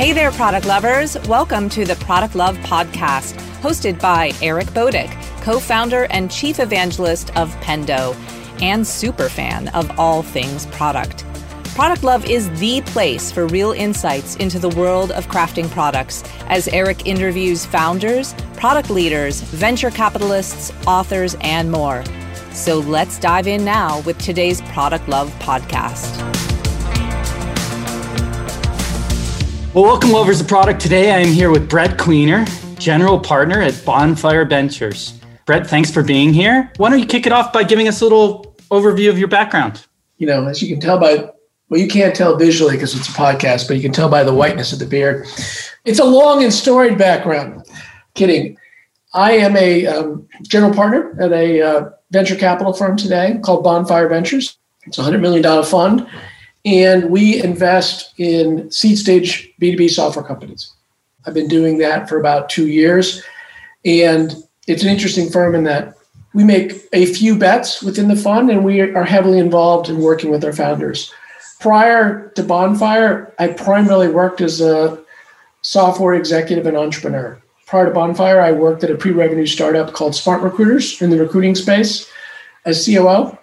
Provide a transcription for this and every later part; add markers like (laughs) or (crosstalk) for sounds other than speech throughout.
Hey there, product lovers. Welcome to the Product Love Podcast, hosted by Eric Boduch, co founder and chief evangelist of Pendo, and super fan of all things product. Product Love is the place for real insights into the world of crafting products as Eric interviews founders, product leaders, venture capitalists, authors, and more. So let's dive in now with today's Product Love podcast. Well, welcome, lovers of product. Today I am here with Brett Queener, general partner at Bonfire Ventures. Brett, thanks for being here. Why don't you kick it off by giving us a little overview of your background? You know, as you can tell by well, you can't tell visually because it's a podcast, but you can tell by the whiteness of the beard. It's a long and storied background. Kidding. I am a um, general partner at a uh, venture capital firm today called Bonfire Ventures. It's a $100 million fund, and we invest in seed stage B2B software companies. I've been doing that for about two years, and it's an interesting firm in that we make a few bets within the fund, and we are heavily involved in working with our founders prior to Bonfire, I primarily worked as a software executive and entrepreneur. Prior to Bonfire, I worked at a pre revenue startup called Smart Recruiters in the recruiting space as COO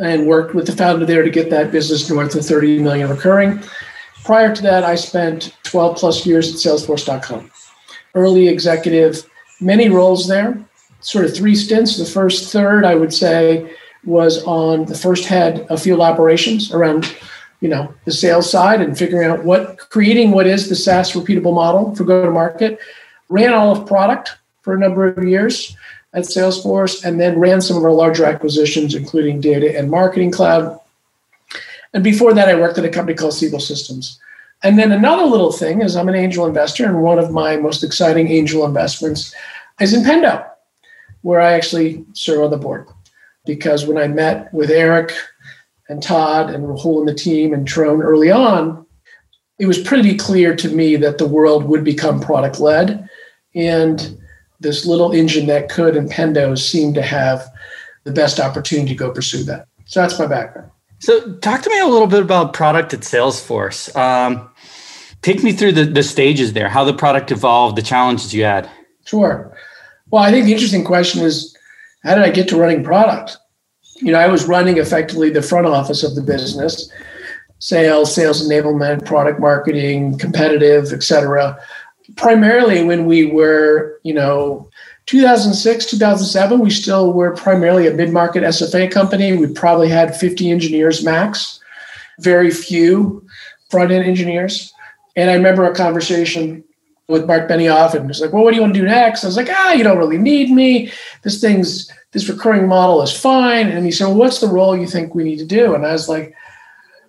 and worked with the founder there to get that business north of 30 million recurring. Prior to that, I spent 12 plus years at Salesforce.com. Early executive, many roles there, sort of three stints. The first third, I would say, was on the first head of field operations around you know the sales side and figuring out what creating what is the SaaS repeatable model for go to market. Ran all of product for a number of years at Salesforce, and then ran some of our larger acquisitions, including data and marketing cloud. And before that, I worked at a company called Siebel Systems. And then another little thing is I'm an angel investor, and one of my most exciting angel investments is in Pendo, where I actually serve on the board because when I met with Eric and Todd and Rahul and the team and Troan early on, it was pretty clear to me that the world would become product led. And this little engine that could and Pendo seemed to have the best opportunity to go pursue that. So that's my background. So, talk to me a little bit about product at Salesforce. Um, take me through the, the stages there, how the product evolved, the challenges you had. Sure. Well, I think the interesting question is how did I get to running product? You know, I was running effectively the front office of the business, sales, sales enablement, product marketing, competitive, et cetera. Primarily when we were, you know, 2006, 2007, we still were primarily a mid-market SFA company. We probably had 50 engineers max, very few front-end engineers. And I remember a conversation with Mark Benioff and was like, well, what do you want to do next? I was like, ah, you don't really need me. This thing's, this recurring model is fine. And he said, well, what's the role you think we need to do? And I was like,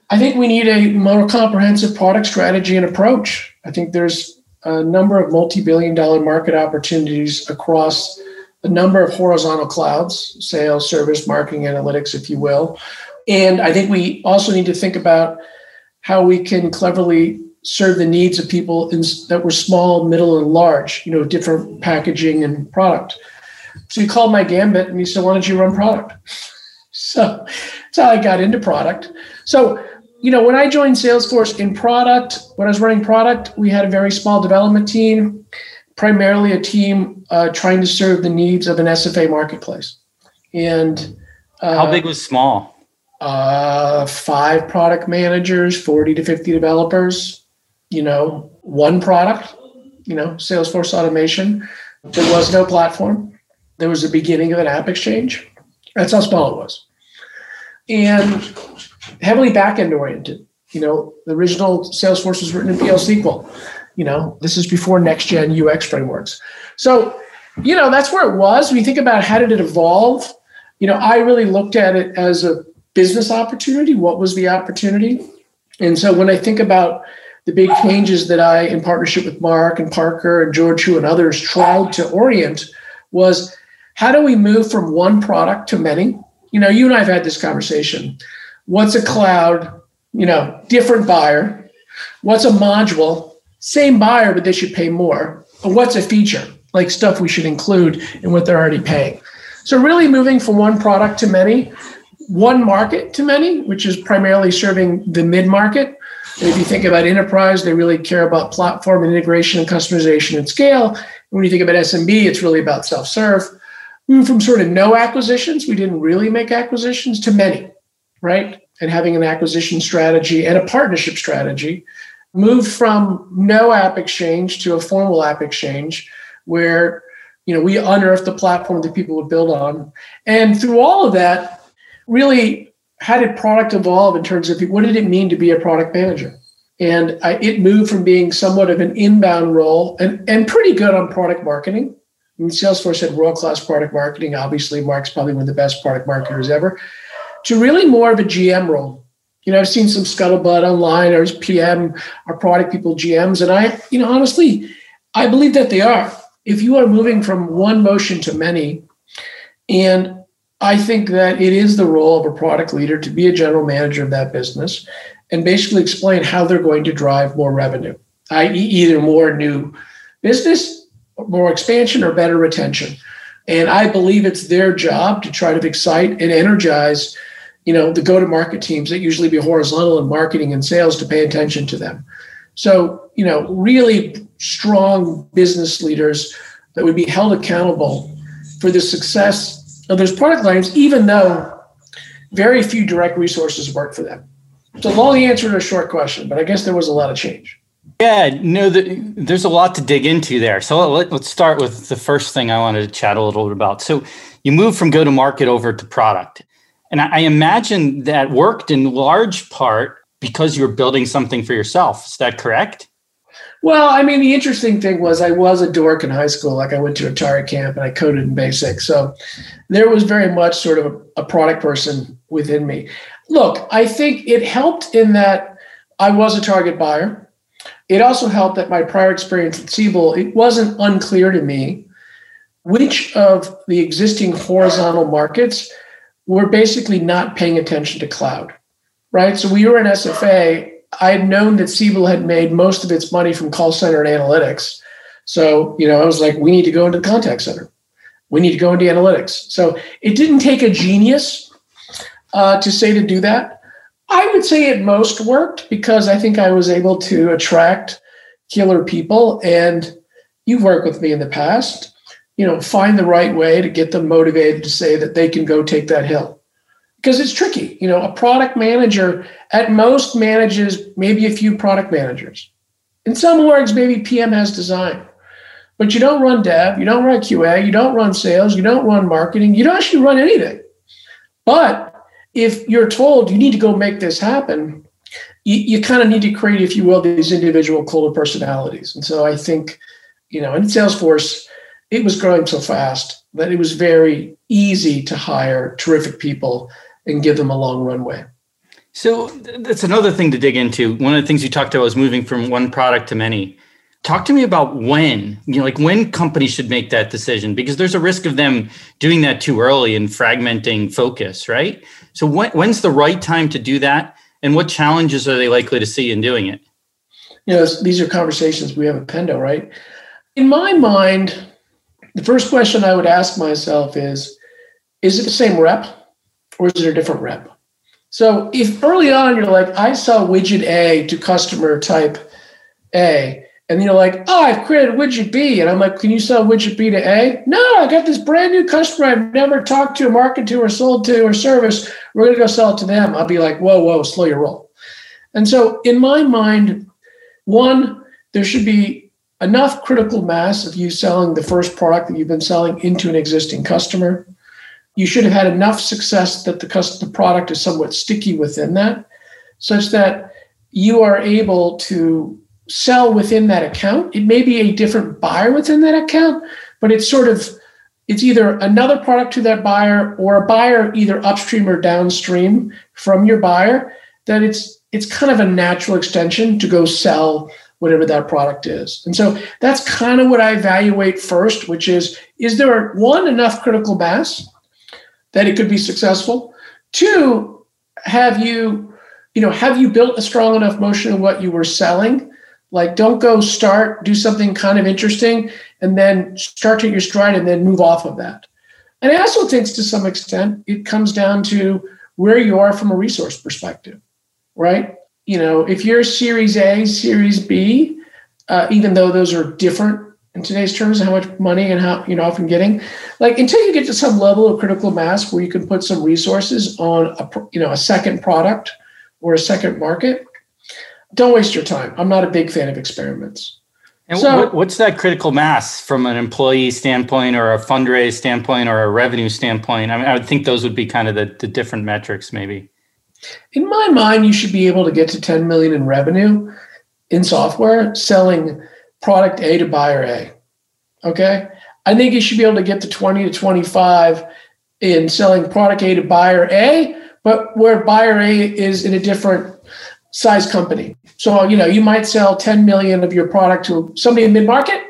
I think we need a more comprehensive product strategy and approach. I think there's a number of multi-billion dollar market opportunities across a number of horizontal clouds, sales, service, marketing, analytics, if you will. And I think we also need to think about how we can cleverly serve the needs of people in, that were small, middle, and large, you know, different packaging and product. So he called my gambit and he said, Why don't you run product? (laughs) So that's how I got into product. So, you know, when I joined Salesforce in product, when I was running product, we had a very small development team, primarily a team uh, trying to serve the needs of an SFA marketplace. And uh, how big was small? Uh, five product managers, 40 to 50 developers, you know, one product, you know, Salesforce automation. There was no platform. There was the beginning of an app exchange. That's how small it was. And heavily back-end oriented. You know, the original Salesforce was written in PL SQL. You know, this is before next gen UX frameworks. So, you know, that's where it was. When you think about how did it evolve, you know, I really looked at it as a business opportunity. What was the opportunity? And so when I think about the big changes that I, in partnership with Mark and Parker and George Hu and others, tried to orient was how do we move from one product to many? You know, you and I have had this conversation. What's a cloud? You know, different buyer. What's a module? Same buyer, but they should pay more. But what's a feature? Like stuff we should include in what they're already paying. So, really moving from one product to many, one market to many, which is primarily serving the mid market, And if you think about enterprise, they really care about platform integration and customization and scale. And when you think about SMB, it's really about self serve. From sort of no acquisitions, we didn't really make acquisitions, to many, right? And having an acquisition strategy and a partnership strategy. Moved from no app exchange to a formal app exchange where you know we unearthed the platform that people would build on. And through all of that really how did product evolve in terms of what did it mean to be a product manager? And I, it moved from being somewhat of an inbound role and, and pretty good on product marketing. I mean, salesforce had world-class product marketing. Obviously mark's probably one of the best product marketers ever to really more of a gm role you know, I've seen some scuttlebutt online or PM or product people GMs, and I, you know, honestly, I believe that they are. If you are moving from one motion to many, and I think that it is the role of a product leader to be a general manager of that business and basically explain how they're going to drive more revenue, i.e., either more new business, more expansion, or better retention. And I believe it's their job to try to excite and energize you know the go-to-market teams that usually be horizontal in marketing and sales to pay attention to them so you know really strong business leaders that would be held accountable for the success of those product lines even though very few direct resources work for them it's a long answer to a short question but i guess there was a lot of change yeah, no, the, there's a lot to dig into there. So let, us start with the first thing I wanted to chat a little bit about. So you move from go to market over to product. And I imagine that worked in large part because you're building something for yourself. Is that correct? Well, I mean, the interesting thing was I was a dork in high school. Like I went to Atari camp and I coded in BASIC. So there was very much sort of a, a product person within me. Look, I think it helped in that I was a target buyer. It also helped that my prior experience at Siebel, it wasn't unclear to me which of the existing horizontal markets we're basically not paying attention to cloud, right? So we were in SFA. I had known that Siebel had made most of its money from call center and analytics. So, you know, I was like, we need to go into the contact center. We need to go into analytics. So it didn't take a genius uh, to say to do that. I would say it most worked because I think I was able to attract killer people. And you've worked with me in the past you know, find the right way to get them motivated to say that they can go take that hill. Because it's tricky. You know, a product manager at most manages maybe a few product managers. In some orgs, maybe PM has design. But you don't run dev, you don't run QA, you don't run sales, you don't run marketing, you don't actually run anything. But if you're told you need to go make this happen, you, you kind of need to create, if you will, these individual cooler personalities. And so I think, you know, in Salesforce, it was growing so fast that it was very easy to hire terrific people and give them a long runway. So that's another thing to dig into. One of the things you talked about was moving from one product to many. Talk to me about when, you know, like when companies should make that decision because there's a risk of them doing that too early and fragmenting focus, right? So when, when's the right time to do that and what challenges are they likely to see in doing it? You know, these are conversations we have at Pendo, right? In my mind, the first question I would ask myself is Is it the same rep or is it a different rep? So if early on you're like, I sell widget A to customer type A, and you're like, oh, I've created widget B. And I'm like, can you sell widget B to A? No, I got this brand new customer I've never talked to, marketed to, or sold to, or service. We're going to go sell it to them. I'll be like, whoa, whoa, slow your roll. And so in my mind, one, there should be enough critical mass of you selling the first product that you've been selling into an existing customer. You should have had enough success that the, the product is somewhat sticky within that, such that you are able to sell within that account. It may be a different buyer within that account, but it's sort of it's either another product to that buyer or a buyer either upstream or downstream from your buyer that it's it's kind of a natural extension to go sell whatever that product is. And so that's kind of what I evaluate first, which is is there one enough critical mass that it could be successful? Two, have you, you know, have you built a strong enough motion of what you were selling? Like don't go start, do something kind of interesting, and then start to your stride and then move off of that. And I also think to some extent it comes down to where you are from a resource perspective, right? You know, if you're Series A, Series B, uh, even though those are different in today's terms how much money and how you know often getting, like until you get to some level of critical mass where you can put some resources on a you know a second product or a second market, don't waste your time. I'm not a big fan of experiments. And so, what's that critical mass from an employee standpoint or a fundraise standpoint or a revenue standpoint? I mean, I would think those would be kind of the, the different metrics, maybe. In my mind, you should be able to get to 10 million in revenue in software selling product A to buyer A. Okay. I think you should be able to get to 20 to 25 in selling product A to buyer A, but where buyer A is in a different size company. So, you know, you might sell 10 million of your product to somebody in mid market.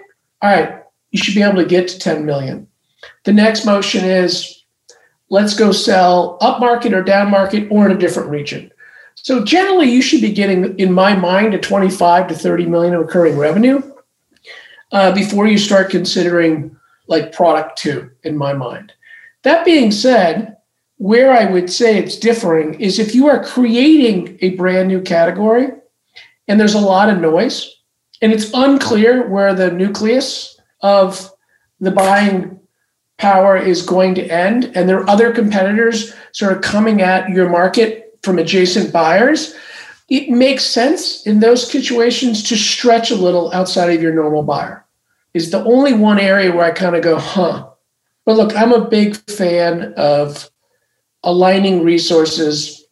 All right, you should be able to get to 10 million. The next motion is let's go sell up market or down market or in a different region. So generally, you should be getting, in my mind, a 25 to 30 million of recurring revenue uh, before you start considering like product two, in my mind. That being said, where I would say it's differing is if you are creating a brand new category and there's a lot of noise and it's unclear where the nucleus of the buying power is going to end and there are other competitors sort of coming at your market from adjacent buyers it makes sense in those situations to stretch a little outside of your normal buyer. Is the only one area where i kind of go huh. But look i'm a big fan of aligning resources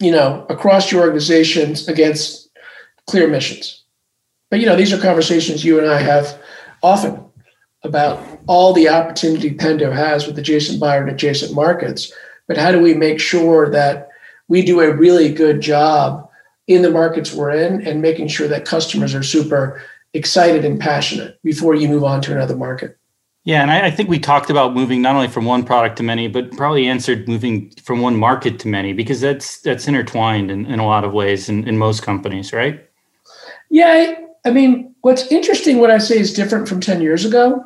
you know across your organizations against clear missions but you know these are conversations you and i have often about all the opportunity Pendo has with adjacent buyer and adjacent markets, but how do we make sure that we do a really good job in the markets we're in and making sure that customers are super excited and passionate before you move on to another market? Yeah, and I, I, think we talked about moving not only from one product to many, but probably answered moving from one market to many because that's that's intertwined in, in a lot of ways in, in most companies, right? Yeah, I mean, what's interesting, what I say is different from 10 years ago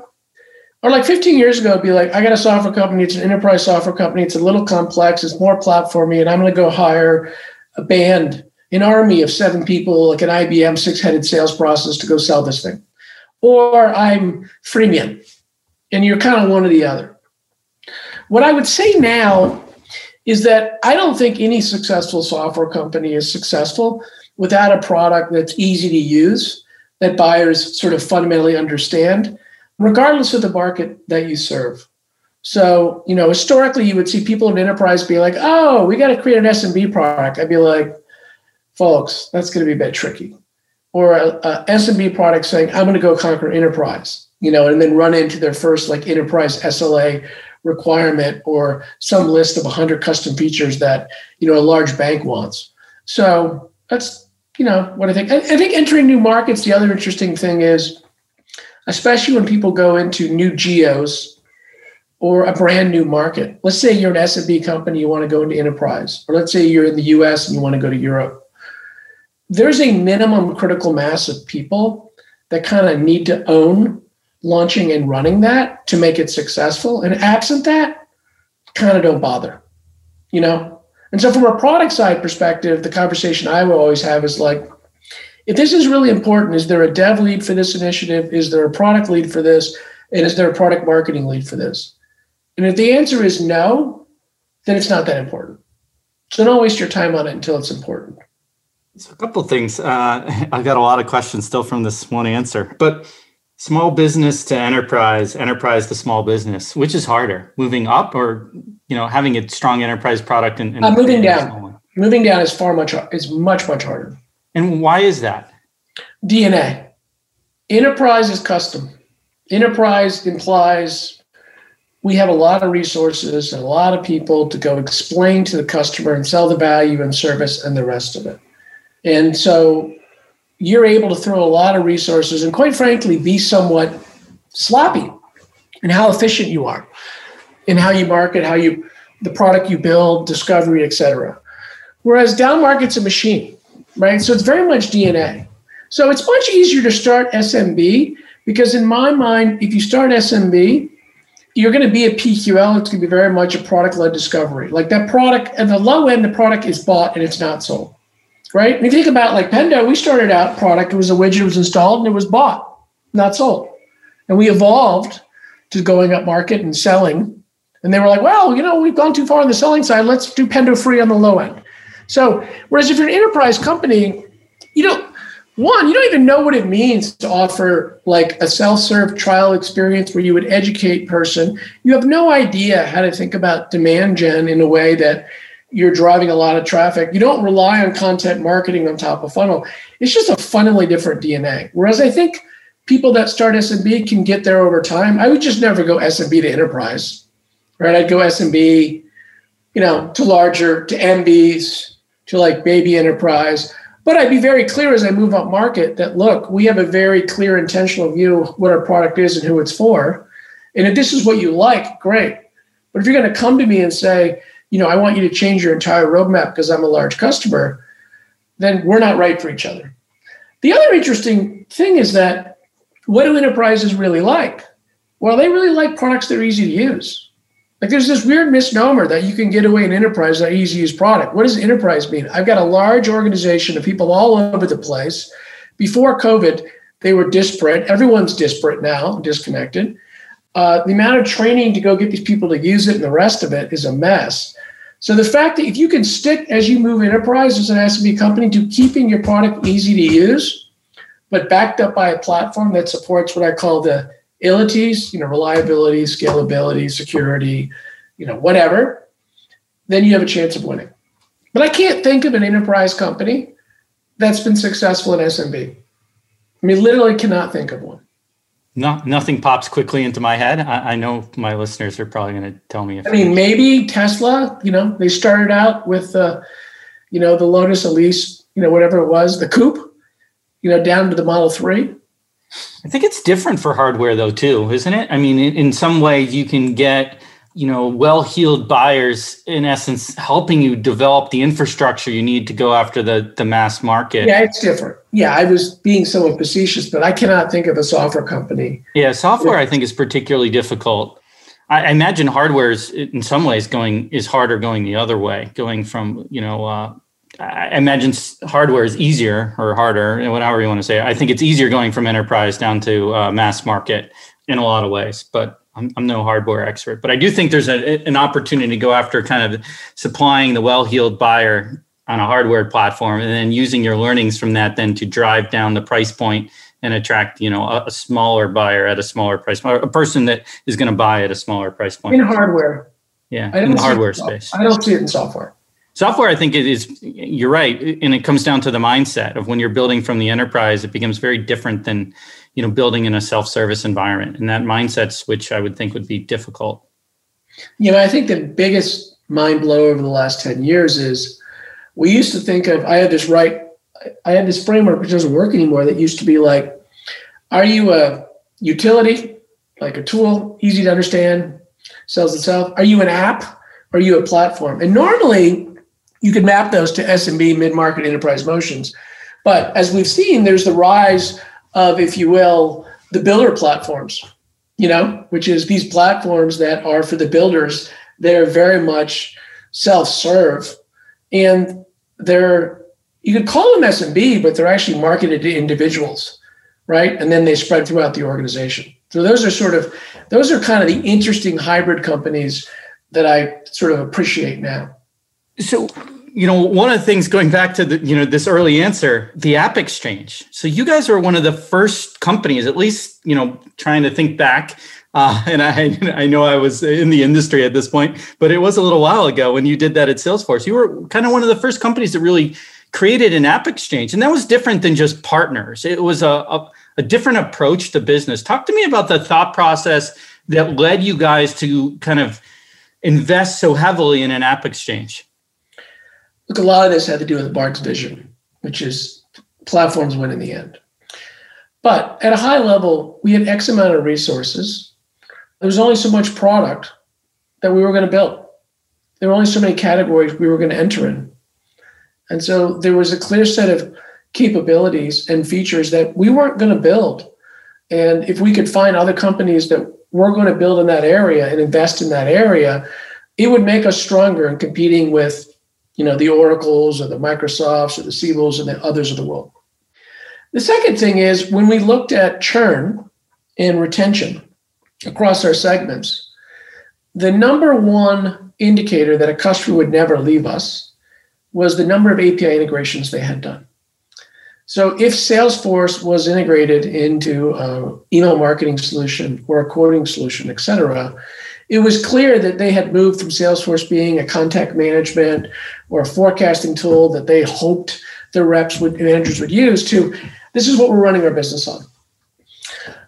or like 15 years ago, be like, I got a software company, it's an enterprise software company, it's a little complex, it's more platformy, and I'm going to go hire a band, an army of seven people, like an IBM six headed sales process to go sell this thing. Or I'm freemium, and you're kind of one or the other. What I would say now is that I don't think any successful software company is successful without a product that's easy to use, that buyers sort of fundamentally understand regardless of the market that you serve. So, you know, historically, you would see people in enterprise be like, oh, we got to create an SMB product. I'd be like, folks, that's going to be a bit tricky. Or a, a SMB product saying, I'm going to go conquer enterprise, you know, and then run into their first like enterprise SLA requirement or some list of 100 custom features that, you know, a large bank wants. So that's, you know, what I think. I, I think entering new markets, the other interesting thing is, especially when people go into new geos or a brand new market. Let's say you're an SMB company, you want to go into enterprise, or let's say you're in the US and you want to go to Europe. There's a minimum critical mass of people that kind of need to own launching and running that to make it successful. And absent that, kind of don't bother, you know? And so, from a product side perspective, the conversation I will always have is like, if this is really important, is there a dev lead for this initiative? Is there a product lead for this? And is there a product marketing lead for this? And if the answer is no, then it's not that important. So don't waste your time on it until it's important. So a couple things. Uh, (laughs) I've got a lot of questions still from this one answer, but small business to enterprise, enterprise to small business, which is harder, moving up or you know having a strong enterprise product and, and uh, moving down. Moving down is far much is much much harder. And why is that? DNA. Enterprise is custom. Enterprise implies we have a lot of resources and a lot of people to go explain to the customer and sell the value and service and the rest of it. And so you're able to throw a lot of resources and quite frankly be somewhat sloppy in how efficient you are in how you market, how you the product you build, discovery, etc. Whereas down market's a machine right? So it's very much DNA. So it's much easier to start SMB because, in my mind, if you start SMB, you're going to be a PQL. It's going to be very much a product led discovery. Like that product at the low end, the product is bought and it's not sold. Right? And if you think about like Pendo, we started out product, it was a widget, it was installed and it was bought, not sold. And we evolved to going up market and selling. And they were like, well, you know, we've gone too far on the selling side. Let's do Pendo free on the low end. So, whereas if you're an enterprise company, you know, one, you don't even know what it means to offer like a self-serve trial experience where you would educate person. You have no idea how to think about demand gen in a way that you're driving a lot of traffic. You don't rely on content marketing on top of funnel. It's just a fundamentally different DNA. Whereas I think people that start SMB can get there over time. I would just never go SMB to enterprise, right? I'd go SMB, you know, to larger, to MBs, to like baby enterprise. But I'd be very clear as I move up market that look, we have a very clear intentional view of what our product is and who it's for. And if this is what you like, great. But if you're going to come to me and say, you know, I want you to change your entire roadmap because I'm a large customer, then we're not right for each other. The other interesting thing is that what do enterprises really like? Well, they really like products that are easy to use. Like there's this weird misnomer that you can get away in enterprise with an easy to use product. What does enterprise mean? I've got a large organization of people all over the place. Before COVID, they were disparate. Everyone's disparate now, disconnected. Uh, the amount of training to go get these people to use it and the rest of it is a mess. So the fact that if you can stick as you move enterprise as an SMB company to keeping your product easy to use, but backed up by a platform that supports what I call the ilities, you know, reliability, scalability, security, you know, whatever, then you have a chance of winning. But I can't think of an enterprise company that's been successful in SMB. I mean, literally cannot think of one. No, nothing pops quickly into my head. I, I know my listeners are probably going to tell me. I mean, maybe Tesla. You know, they started out with, uh, you know, the Lotus Elise, you know, whatever it was, the coupe, you know, down to the Model Three. I think it's different for hardware, though, too, isn't it? I mean, in, in some ways, you can get you know well-heeled buyers in essence helping you develop the infrastructure you need to go after the the mass market yeah it's different yeah i was being somewhat facetious but i cannot think of a software company yeah software i think is particularly difficult I, imagine hardware is in some ways going is harder going the other way going from you know uh, I imagine hardware is easier or harder, whatever you want to say. I think it's easier going from enterprise down to uh, mass market in a lot of ways. But I'm, I'm no hardware expert, but I do think there's a, an opportunity to go after kind of supplying the well-heeled buyer on a hardware platform, and then using your learnings from that then to drive down the price point and attract you know a, a smaller buyer at a smaller price point, a person that is going to buy at a smaller price point in hardware. Yeah, in the hardware space. I don't see it in software. Software, I think it is. You're right, and it comes down to the mindset of when you're building from the enterprise. It becomes very different than you know building in a self-service environment and that mindset switch i would think would be difficult you know i think the biggest mind blow over the last 10 years is we used to think of i had this right i had this framework which doesn't work anymore that used to be like are you a utility like a tool easy to understand sells itself are you an app are you a platform and normally you could map those to smb mid-market enterprise motions but as we've seen there's the rise of, if you will, the builder platforms, you know, which is these platforms that are for the builders. They're very much self-serve, and they're you could call them SMB, but they're actually marketed to individuals, right? And then they spread throughout the organization. So those are sort of those are kind of the interesting hybrid companies that I sort of appreciate now. So you know, one of the things going back to the, you know, this early answer, the app exchange. So you guys were one of the first companies, at least, you know, trying to think back. Uh, and I, (laughs) I know I was in the industry at this point, but it was a little while ago when you did that at Salesforce. You were kind of one of the first companies that really created an app exchange, and that was different than just partners. It was a, a, a different approach to business. Talk to me about the thought process that led you guys to kind of invest so heavily in an app exchange. Look, a lot of this had to do with Mark's vision, which is platforms win in the end. But at a high level, we had X amount of resources. There was only so much product that we were going to build. There were only so many categories we were going to enter in. And so there was a clear set of capabilities and features that we weren't going to build. And if we could find other companies that were going to build in that area and invest in that area, it would make us stronger in competing with you know, the Oracles or the Microsofts or the Siebels and the others of the world. The second thing is when we looked at churn and retention across our segments, the number one indicator that a customer would never leave us was the number of API integrations they had done. So if Salesforce was integrated into an email marketing solution or a quoting solution, et cetera, it was clear that they had moved from Salesforce being a contact management or a forecasting tool that they hoped their reps would managers would use to this is what we're running our business on.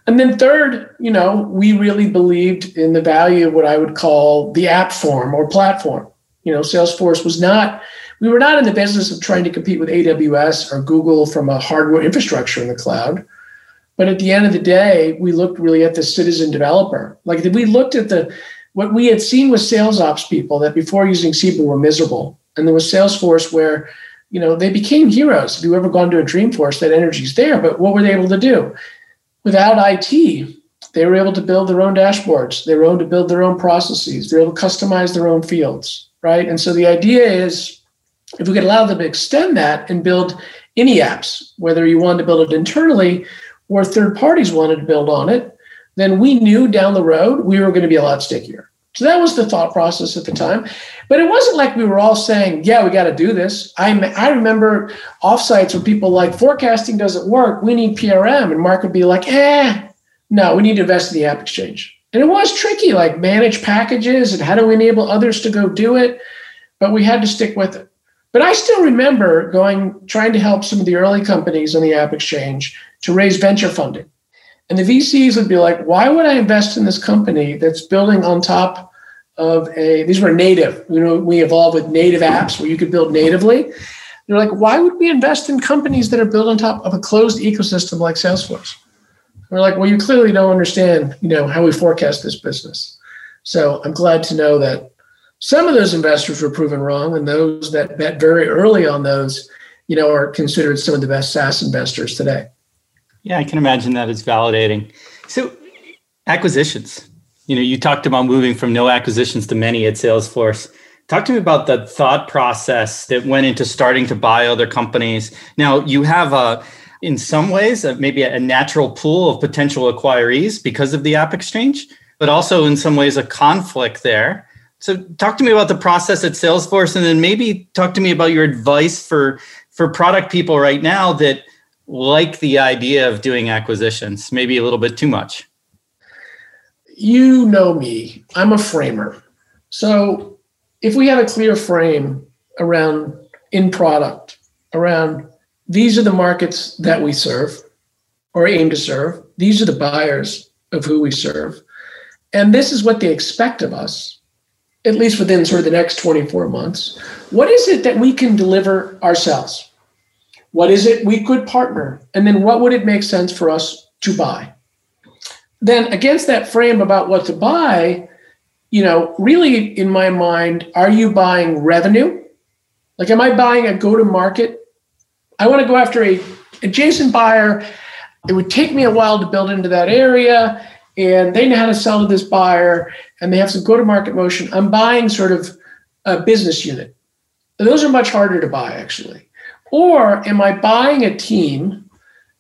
And then third, you know, we really believed in the value of what I would call the app form or platform. You know, Salesforce was not we were not in the business of trying to compete with AWS or Google from a hardware infrastructure in the cloud. But at the end of the day, we looked really at the citizen developer. Like we looked at the what we had seen with sales ops people that before using Siebel were miserable. And there was Salesforce where, you know, they became heroes. If you ever gone to a Dreamforce, that energy's there. But what were they able to do? Without IT, they were able to build their own dashboards. They were able to build their own processes. They were able to customize their own fields, right? And so the idea is if we could allow them to extend that and build any apps, whether you wanted to build it internally or third parties wanted to build on it, then we knew down the road we were going to be a lot stickier. So that was the thought process at the time. But it wasn't like we were all saying, yeah, we got to do this. I, I remember offsites where people like forecasting doesn't work. We need PRM. And Mark would be like, eh, no, we need to invest in the app exchange. And it was tricky, like manage packages and how do we enable others to go do it. But we had to stick with it. But I still remember going, trying to help some of the early companies on the App Exchange to raise venture funding. And the VCs would be like, why would I invest in this company that's building on top of a, these were native, you know, we evolved with native apps where you could build natively. They're like, why would we invest in companies that are built on top of a closed ecosystem like Salesforce? We're like, well, you clearly don't understand, you know, how we forecast this business. So I'm glad to know that some of those investors were proven wrong, and those that bet very early on those, you know, are considered some of the best SaaS investors today. Yeah, I can imagine that is validating. So, acquisitions. You know, you talked about moving from no acquisitions to many at Salesforce. Talk to me about the thought process that went into starting to buy other companies. Now, you have a, in some ways, maybe a natural pool of potential acquirees because of the App Exchange, but also in some ways a conflict there so talk to me about the process at Salesforce and then maybe talk to me about your advice for for product people right now that like the idea of doing acquisitions, maybe a little bit too much. You know me. I'm a framer. So if we have a clear frame around in product, around these are the markets that we serve or aim to serve, these are the buyers of who we serve, and this is what they expect of us at least within sort of the next 24 months, what is it that we can deliver ourselves? What is it we could partner? And then what would it make sense for us to buy? Then, against that frame about what to buy, you know, really in my mind, are you buying revenue? Like, am I buying a go to market? I want to go after a adjacent buyer. It would take me a while to build into that area and they know how to sell to this buyer and they have some go to market motion. I'm buying sort of a business unit. Those are much harder to buy, actually. Or am I buying a team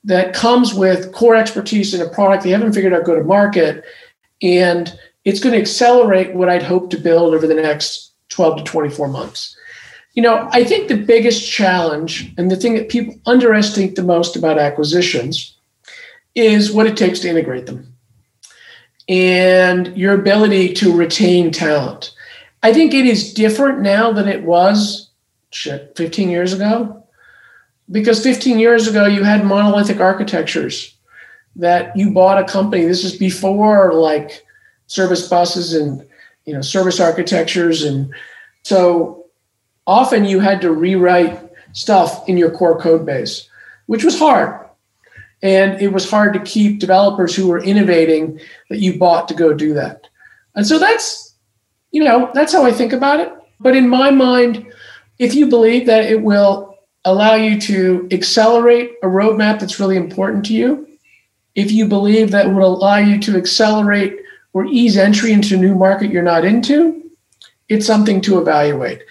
that comes with core expertise in a product they haven't figured out go to market and it's going to accelerate what I'd hope to build over the next 12 to 24 months? You know, I think the biggest challenge and the thing that people underestimate the most about acquisitions is what it takes to integrate them and your ability to retain talent. I think it is different now than it was shit, 15 years ago. Because 15 years ago, you had monolithic architectures that you bought a company. This is before like service buses and you know service architectures. And so often you had to rewrite stuff in your core code base, which was hard and it was hard to keep developers who were innovating that you bought to go do that. And so that's, you know, that's how I think about it. But in my mind, if you believe that it will allow you to accelerate a roadmap that's really important to you, if you believe that would allow you to accelerate or ease entry into a new market you're not into, it's something to evaluate.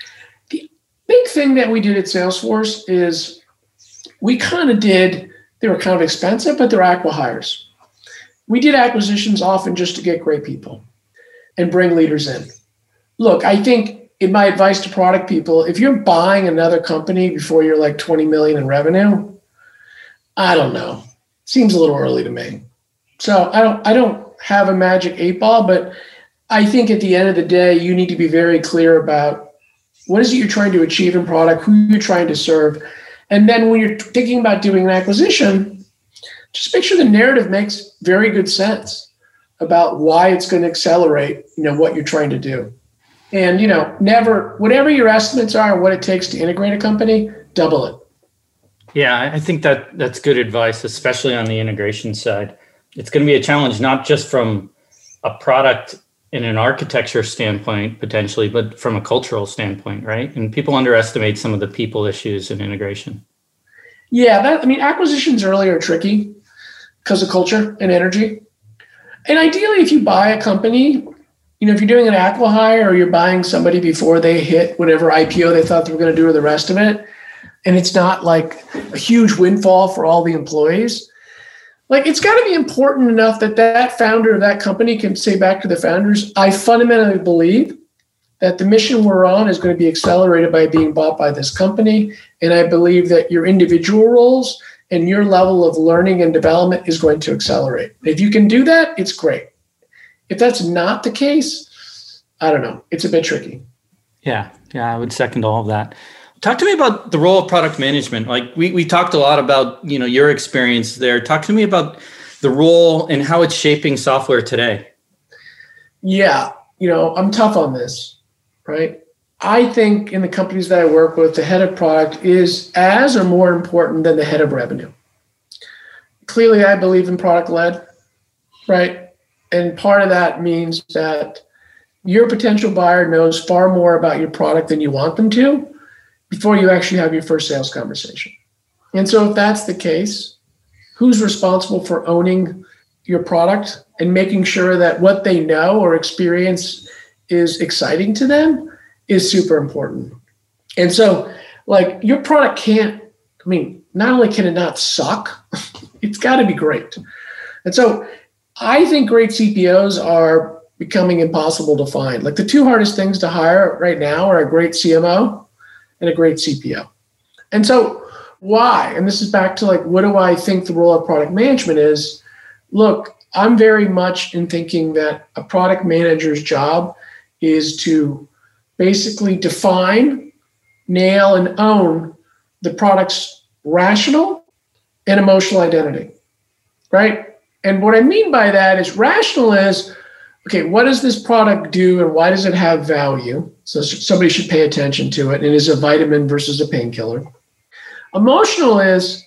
The big thing that we did at Salesforce is we kind of did, they were kind of expensive, but they're acquihires. We did acquisitions often just to get great people and bring leaders in. Look, I think in my advice to product people, if you're buying another company before you're like 20 million in revenue, I don't know. Seems a little early to me. So I don't I don't have a magic eight ball, but I think at the end of the day, you need to be very clear about what is it you're trying to achieve in product, who you're trying to serve. And then when you're thinking about doing an acquisition, just make sure the narrative makes very good sense about why it's going to accelerate, you know, what you're trying to do. And, you know, never, whatever your estimates are, what it takes to integrate a company, double it. Yeah, I think that that's good advice, especially on the integration side. It's going to be a challenge, not just from a product in an architecture standpoint, potentially, but from a cultural standpoint, right? And people underestimate some of the people issues in integration. Yeah, that I mean, acquisitions early are tricky because of culture and energy. And ideally, if you buy a company, you know, if you're doing an acquihire or you're buying somebody before they hit whatever IPO they thought they were going to do or the rest of it, and it's not like a huge windfall for all the employees, like it's got to be important enough that that founder of that company can say back to the founders, I fundamentally believe that the mission we're on is going to be accelerated by being bought by this company. And I believe that your individual roles and your level of learning and development is going to accelerate. If you can do that, it's great. If that's not the case, I don't know. It's a bit tricky. Yeah, yeah, I would second all of that. Talk to me about the role of product management. Like we, we talked a lot about, you know, your experience there. Talk to me about the role and how it's shaping software today. Yeah, you know, I'm tough on this, right? I think in the companies that I work with, the head of product is as or more important than the head of revenue. Clearly, I believe in product led, right? And part of that means that your potential buyer knows far more about your product than you want them to before you actually have your first sales conversation. And so, if that's the case, who's responsible for owning your product and making sure that what they know or experience is exciting to them is super important. And so, like, your product can't, I mean, not only can it not suck, (laughs) it's got to be great. And so, I think great CPOs are becoming impossible to find. Like, the two hardest things to hire right now are a great CMO and a great CPO. And so, why? And this is back to like, what do I think the role of product management is? Look, I'm very much in thinking that a product manager's job is to basically define, nail, and own the product's rational and emotional identity, right? And what I mean by that is rational is okay, what does this product do and why does it have value? So somebody should pay attention to it. And is a vitamin versus a painkiller. Emotional is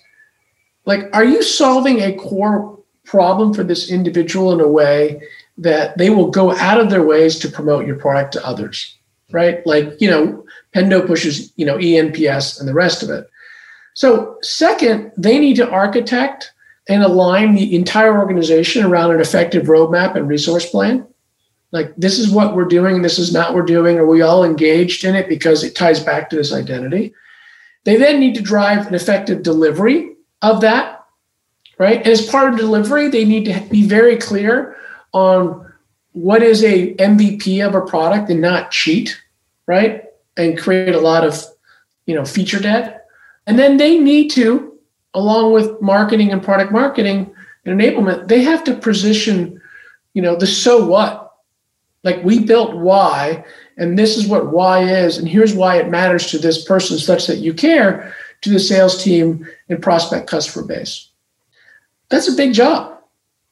like, are you solving a core problem for this individual in a way that they will go out of their ways to promote your product to others, right? Like, you know, Pendo pushes, you know, eNPS and the rest of it. So, second, they need to architect and align the entire organization around an effective roadmap and resource plan like this is what we're doing this is not we're doing. Are we all engaged in it? Because it ties back to this identity. They then need to drive an effective delivery of that right? And as part of delivery they need to be very clear on what is a mvp of a product and not cheat right? And create a lot of you know feature debt. And then they need to along with marketing and product marketing and enablement they have to position you know the so what like we built Y, and this is what Y is, and here's why it matters to this person such that you care to the sales team and prospect customer base. That's a big job,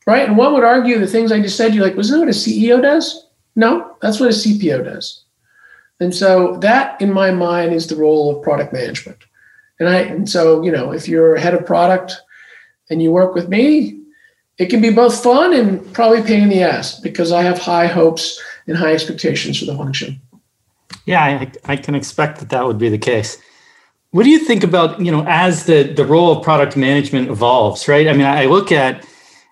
right? And one would argue the things I just said, you're like, wasn't that what a CEO does? No, that's what a CPO does. And so that, in my mind, is the role of product management. And I, and so you know, if you're head of product and you work with me, it can be both fun and probably pain in the ass because I have high hopes and high expectations for the function. Yeah, I, I can expect that that would be the case. What do you think about you know as the the role of product management evolves? Right. I mean, I look at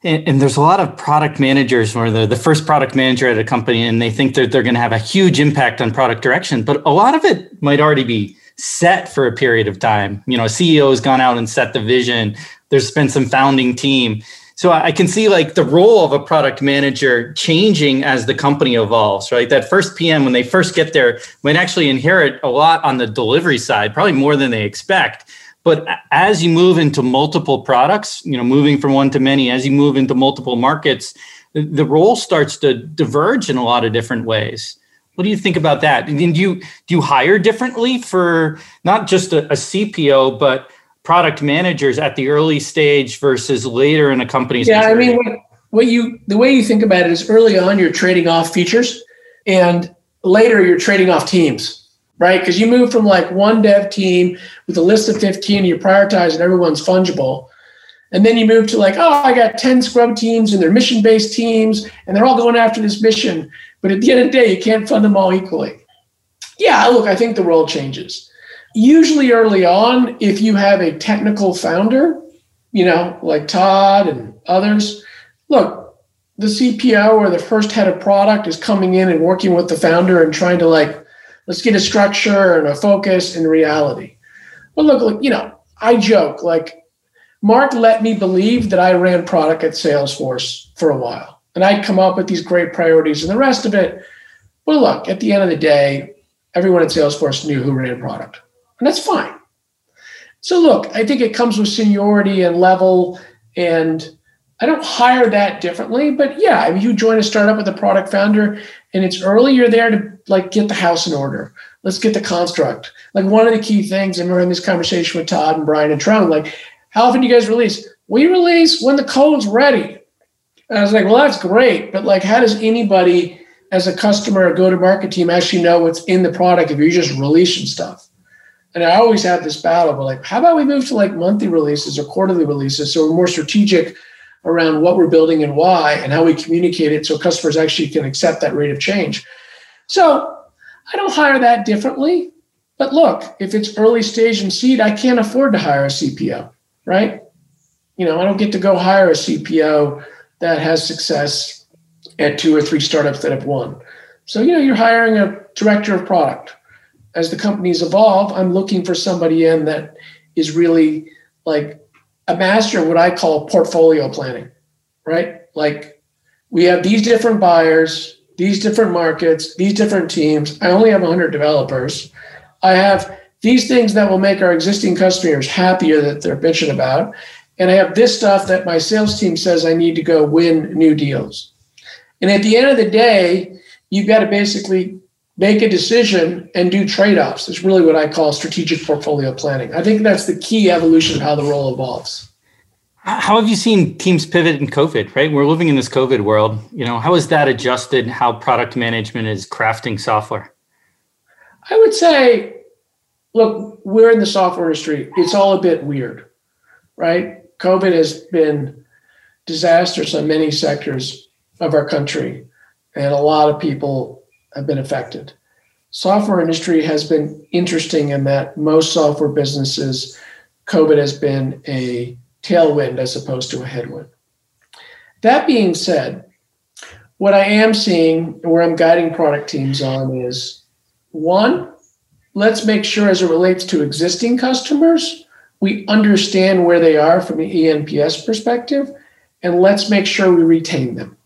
and, and there's a lot of product managers where they're the first product manager at a company and they think that they're going to have a huge impact on product direction, but a lot of it might already be set for a period of time. You know, a CEO has gone out and set the vision. There's been some founding team. So I can see like the role of a product manager changing as the company evolves, right? That first PM, when they first get there, might actually inherit a lot on the delivery side, probably more than they expect. But as you move into multiple products, you know, moving from one to many, as you move into multiple markets, the role starts to diverge in a lot of different ways. What do you think about that? And do you do you hire differently for not just a, a CPO, but product managers at the early stage versus later in a company's yeah i mean what, what you the way you think about it is early on you're trading off features and later you're trading off teams right? Because you move from like one dev team with a list of 15 and you prioritize and everyone's fungible. And then you move to like oh i got 10 scrum teams and they're mission based teams and they're all going after this mission. But at the end of the day you can't fund them all equally. Yeah look i think the world changes usually early on, if you have a technical founder, you know, like Todd and others, look, the CPO or the first head of product is coming in and working with the founder and trying to like, let's get a structure and a focus and reality. But look, you know, I joke like Mark let me believe that I ran product at Salesforce for a while. And I'd come up with these great priorities and the rest of it. Well, look, at the end of the day, everyone at Salesforce knew who ran product. And that's fine. So, look, I think it comes with seniority and level. And I don't hire that differently. But yeah, I mean, you join a startup with a product founder and it's early, you're there to like get the house in order. Let's get the construct. Like one of the key things, and we're in this conversation with Todd and Brian and Troan, like, how often do you guys release? We release when the code's ready. And I was like, well, that's great. But like, how does anybody as a customer or go to market team actually know what's in the product if you're just releasing stuff? And I always have this battle, but like, how about we move to like monthly releases or quarterly releases so we're more strategic around what we're building and why and how we communicate it so customers actually can accept that rate of change. So I don't hire that differently. But look, if it's early stage and seed, I can't afford to hire a CPO, right? You know, I don't get to go hire a CPO that has success at two or three startups that have won. So, you know, you're hiring a director of product as the companies evolve, I'm looking for somebody in that is really like a master of what I call portfolio planning, right? Like we have these different buyers, these different markets, these different teams. I only have 100 developers. I have these things that will make our existing customers happier that they're bitching about. And I have this stuff that my sales team says I need to go win new deals. And at the end of the day, you've got to basically make a decision and do trade-offs is really what I call strategic portfolio planning. I think that's the key evolution of how the role evolves. How have you seen teams pivot in COVID, right? We're living in this COVID world. You know, how has that adjusted how product management is crafting software? I would say, look, we're in the software industry. It's all a bit weird, right? COVID has been disastrous on many sectors of our country. And a lot of people have been affected. Software industry has been interesting in that most software businesses, COVID has been a tailwind as opposed to a headwind. That being said, what I am seeing and where I'm guiding product teams on is one, let's make sure as it relates to existing customers, we understand where they are from the ENPS perspective, and let's make sure we retain them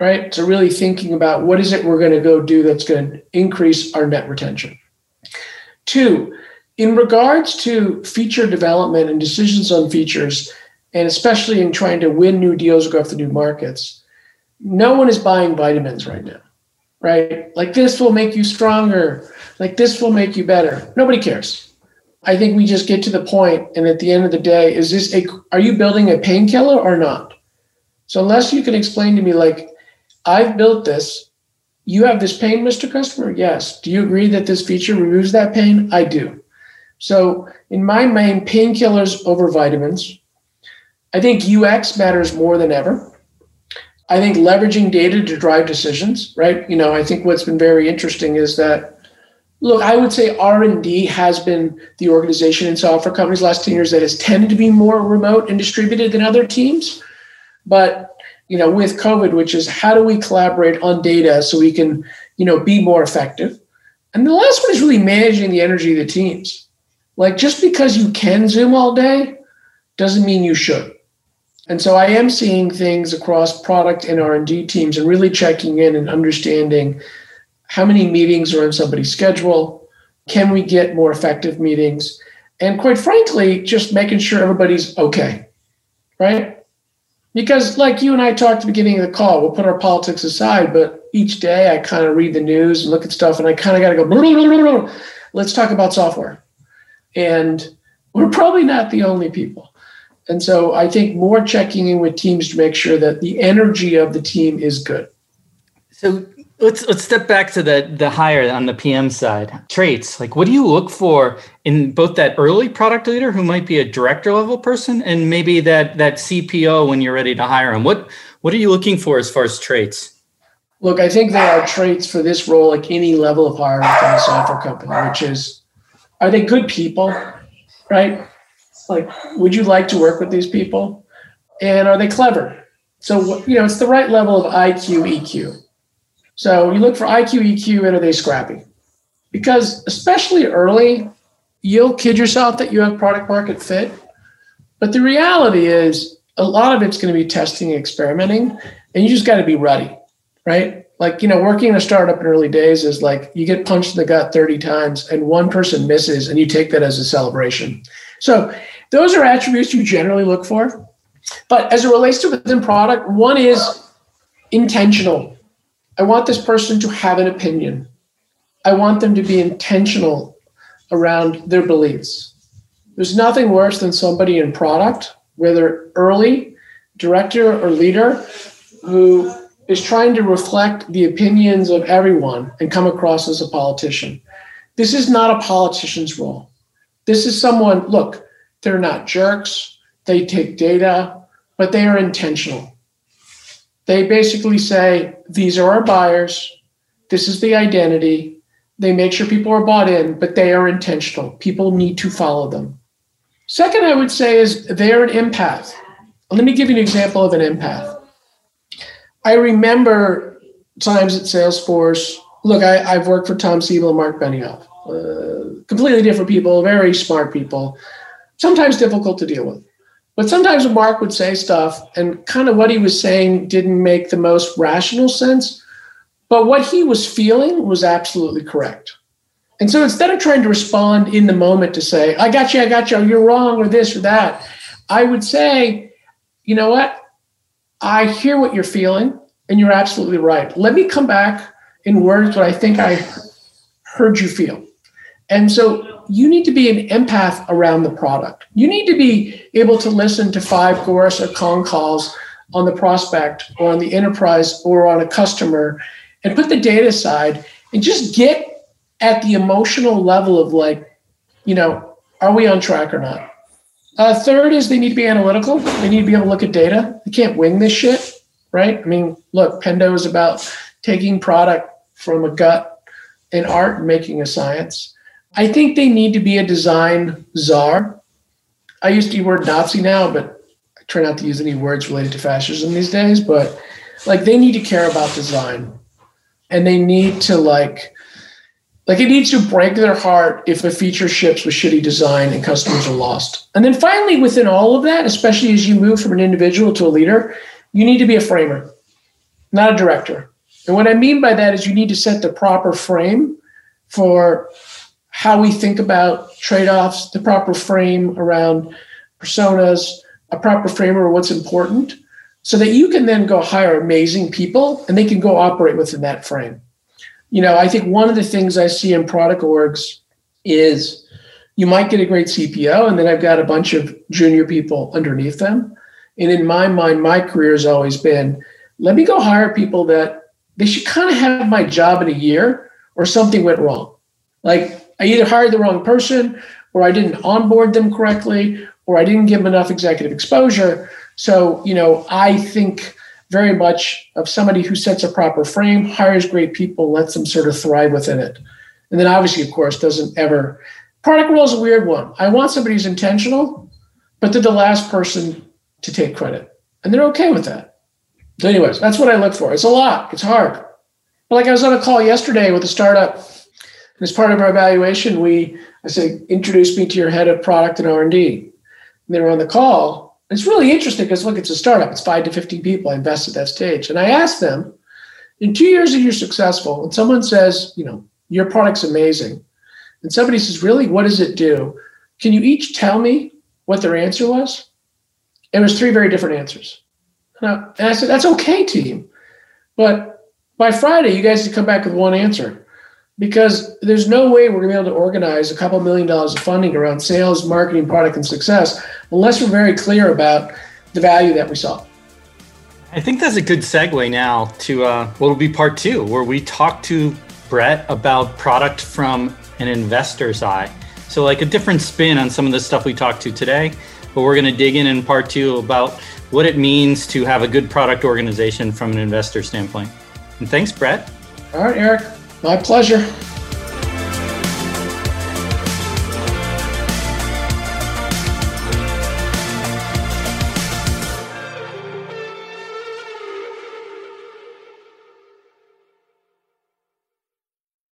right? So really thinking about what is it we're going to go do that's going to increase our net retention. Two, in regards to feature development and decisions on features, and especially in trying to win new deals or go after new markets, no one is buying vitamins right now, right? Like this will make you stronger, like this will make you better. Nobody cares. I think we just get to the point, and at the end of the day, is this a are you building a painkiller or not? So unless you can explain to me like I've built this. You have this pain, Mr. Customer? Yes. Do you agree that this feature removes that pain? I do. So, in my mind, painkillers over vitamins. I think UX matters more than ever. I think leveraging data to drive decisions, right? You know, I think what's been very interesting is that look, I would say R&D has been the organization in software companies last 10 years that has tended to be more remote and distributed than other teams. But you know, with COVID, which is how do we collaborate on data so we can, you know, be more effective? And the last one is really managing the energy of the teams. Like just because you can Zoom all day doesn't mean you should. And so I am seeing things across product and R&D teams and really checking in and understanding how many meetings are in somebody's schedule, can we get more effective meetings? And quite frankly, just making sure everybody's okay. Right? Because like you and I talked at the beginning of the call, we'll put our politics aside, but each day I kind of read the news and look at stuff and I kind of got to go, blah, (laughs) blah, blah, let's talk about software. And we're probably not the only people. And so I think more checking in with teams to make sure that the energy of the team is good. So let's let's step back to the the hire on the PM side. Traits like what do you look for in both that early product leader who might be a director level person and maybe that that CPO when you're ready to hire them. What what are you looking for as far as traits? Look, I think there are traits for this role, like any level of hiring from a software company, which is are they good people? Right? Like, would you like to work with these people? And are they clever? So, you know, it's the right level of IQ, EQ. So you look for IQ, EQ, and are they scrappy? Because especially early, you'll kid yourself that you have product market fit. But the reality is, a lot of it's going to be testing and experimenting, and you just got to be ready right? Like, you know, working in a startup in early days is like you get punched in the gut 30 times and one person misses and you take that as a celebration. So those are attributes you generally look for. But as it relates to within product, one is intentional. I want this person to have an opinion. I want them to be intentional around their beliefs. There's nothing worse than somebody in product, whether early, director, or leader, who is trying to reflect the opinions of everyone and come across as a politician. This is not a politician's role. This is someone, look, they're not jerks. They take data, but they are intentional. They basically say, these are our buyers. This is the identity. They make sure people are bought in, but they are intentional. People need to follow them. Second, I would say is they're an empath. Let me give you an example of an empath I remember times at Salesforce. Look, I, have worked for Tom Siebel and Mark Benioff, uh, completely different people, very smart people, sometimes difficult to deal with. But sometimes Mark would say stuff, and kind of what he was saying didn't make the most rational sense. But what he was feeling was absolutely correct. And so instead of trying to respond in the moment to say, I got you, I got you, you're wrong, or this or that, I would say, you know what? I hear what you're feeling, and you're absolutely right. Let me come back in words what I think I heard you feel. And so you need to be an empath around the product. You need to be able to listen to five Chorus or Gong calls on the prospect or on the enterprise or on a customer and put the data aside and just get at the emotional level of like, you know, are we on track or not? Uh, third is they need to be analytical. They need to be able to look at data. They can't wing this shit, right? I mean, look, Pendo is about taking product from a gut and art and making a science. I think they need to be a design czar. I use the word Nazi now, but I try not to use any words related to fascism these days. But like, they need to care about design, and they need to like like it needs to break their heart if a feature ships with shitty design and customers are lost. And then finally, within all of that, especially as you move from an individual to a leader, you need to be a framer, not a director. And what I mean by that is you need to set the proper frame for how we think about trade offs, the proper frame around personas, a proper frame around what's important, so that you can then go hire amazing people and they can go operate within that frame you know, I think one of the things I see in product orgs is you might get a great CPO, and then I've got a bunch of junior people underneath them. And in my mind, my career has always been let me go hire people that they should kind of have my job in a year or something went wrong. Like I either hired the wrong person or I didn't onboard them correctly or I didn't give them enough executive exposure. So, you know, I think very much of somebody who sets a proper frame, hires great people, lets them sort of thrive within it. And then obviously, of course, doesn't ever. Product role is a weird one. I want somebody who's intentional, but they're the last person to take credit. And they're okay with that. So, anyways, that's what I look for. It's a lot, it's hard. But like I was on a call yesterday with a startup as part of our evaluation, we I said, introduce me to your head of product and R&D. And they were on the call. It's really interesting because look, it's a startup. It's five to 15 people. I invest at that stage. And I asked them, in two years, if you're successful, and someone says, you know, your product's amazing, and somebody says, really, what does it do? Can you each tell me what their answer was? It was three very different answers. And I, and I said, that's okay, team. But by Friday, you guys to come back with one answer because there's no way we're going to be able to organize a couple million dollars of funding around sales, marketing, product, and success unless we're very clear about the value that we saw. I think that's a good segue now to uh, what will be part two, where we talk to Brett about product from an investor's eye. So, like a different spin on some of the stuff we talked to today, but we're going to dig in in part two about what it means to have a good product organization from an investor standpoint. And thanks, Brett. All right, Eric. My pleasure.